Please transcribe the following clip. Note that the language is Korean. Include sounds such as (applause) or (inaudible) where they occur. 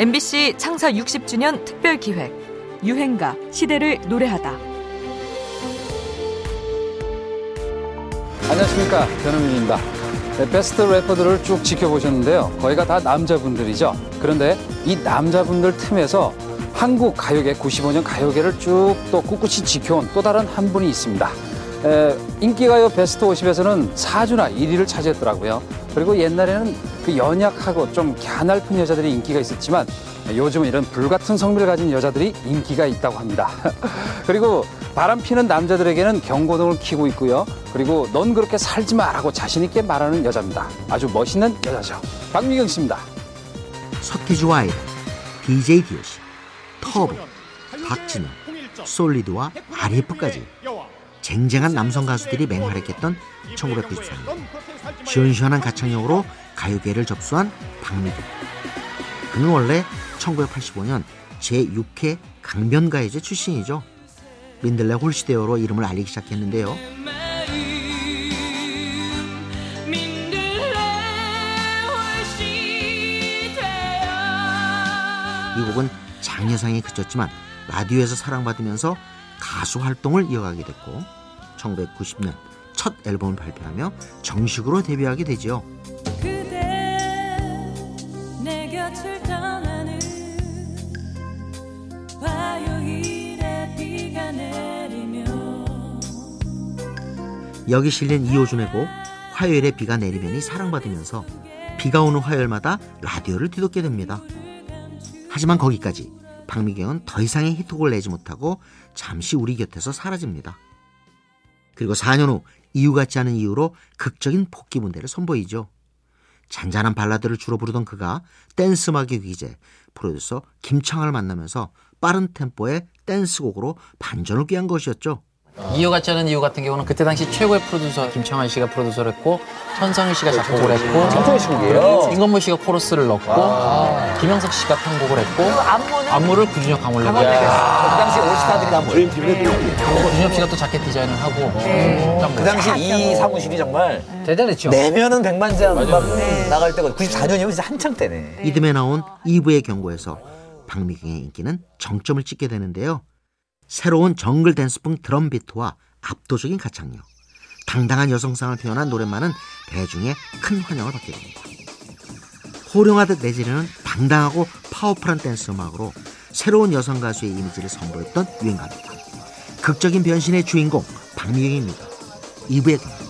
MBC 창사 60주년 특별 기획 유행가 시대를 노래하다. 안녕하십니까 변호민입니다. 네, 베스트 래퍼들을 쭉 지켜보셨는데요. 거의가 다 남자분들이죠. 그런데 이 남자분들 틈에서 한국 가요계 95년 가요계를 쭉 또 꿋꿋이 지켜온 또 다른 한 분이 있습니다. 에, 인기가요 베스트 50에서는 4주나 1위를 차지했더라고요. 그리고 옛날에는 그 연약하고 좀 갸날픈 여자들이 인기가 있었지만 요즘은 이런 불같은 성미를 가진 여자들이 인기가 있다고 합니다. (laughs) 그리고 바람 피는 남자들에게는 경고등을 켜고 있고요. 그리고 넌 그렇게 살지 마라고 자신있게 말하는 여자입니다. 아주 멋있는 여자죠. 박미경 씨입니다. 서태지와 아이들, DJ DOC, 터보, 박진영, 솔리드와 RF까지 쟁쟁한 남성 가수들이 맹활약했던 1994년. 시원시원한 가창력으로 가요계를 접수한 박미경. 그는 원래 1985년 제6회 강변가요제 출신이죠. 민들레 홀시데어로 이름을 알리기 시작했는데요. 이 곡은 장려상에 그쳤지만 라디오에서 사랑받으면서 가수 활동을 이어가게 됐고 1990년 첫 앨범을 발표하며 정식으로 데뷔하게 되죠. 여기 실린 이호준의 곡 화요일에 비가 내리면이 사랑받으면서 비가 오는 화요일마다 라디오를 뒤덮게 됩니다. 하지만 거기까지 박미경은 더 이상의 히트곡을 내지 못하고 잠시 우리 곁에서 사라집니다. 그리고 4년 후 이유 같지 않은 이유로 극적인 복귀 문대를 선보이죠. 잔잔한 발라드를 주로 부르던 그가 댄스 음악의 귀재 프로듀서 김창을 만나면서 빠른 템포의 댄스곡으로 반전을 꾀한 것이었죠. 이유 같지 않은 이유 같은 경우는 그때 당시 최고의 프로듀서 김창완 씨가 프로듀서를 했고 천성일 씨가 작곡을 했고 씨곡이에요? 임건모 씨가 코러스를 넣고 김영석 씨가 편곡을 했고 안무를 구준혁 강원래가 그 당시 올스타들이 다 모여. 구준혁 씨가 또 자켓 디자인을 하고. 음, 그 당시 이 사무실이 정말 대단했죠. 내면은 백만장 막 나갈 때가 94년이면 진짜 한창 때네. 이듬해 나온 2부의 경고에서 박미경의 인기는 정점을 찍게 되는데요. 새로운 정글 댄스풍 드럼 비트와 압도적인 가창력, 당당한 여성상을 표현한 노랫말은 대중의 큰 환영을 받게 됩니다. 호령하듯 내지르는 당당하고 파워풀한 댄스 음악으로 새로운 여성 가수의 이미지를 선보였던 유행가입니다. 극적인 변신의 주인공 박미경입니다. 2부에 듭니다.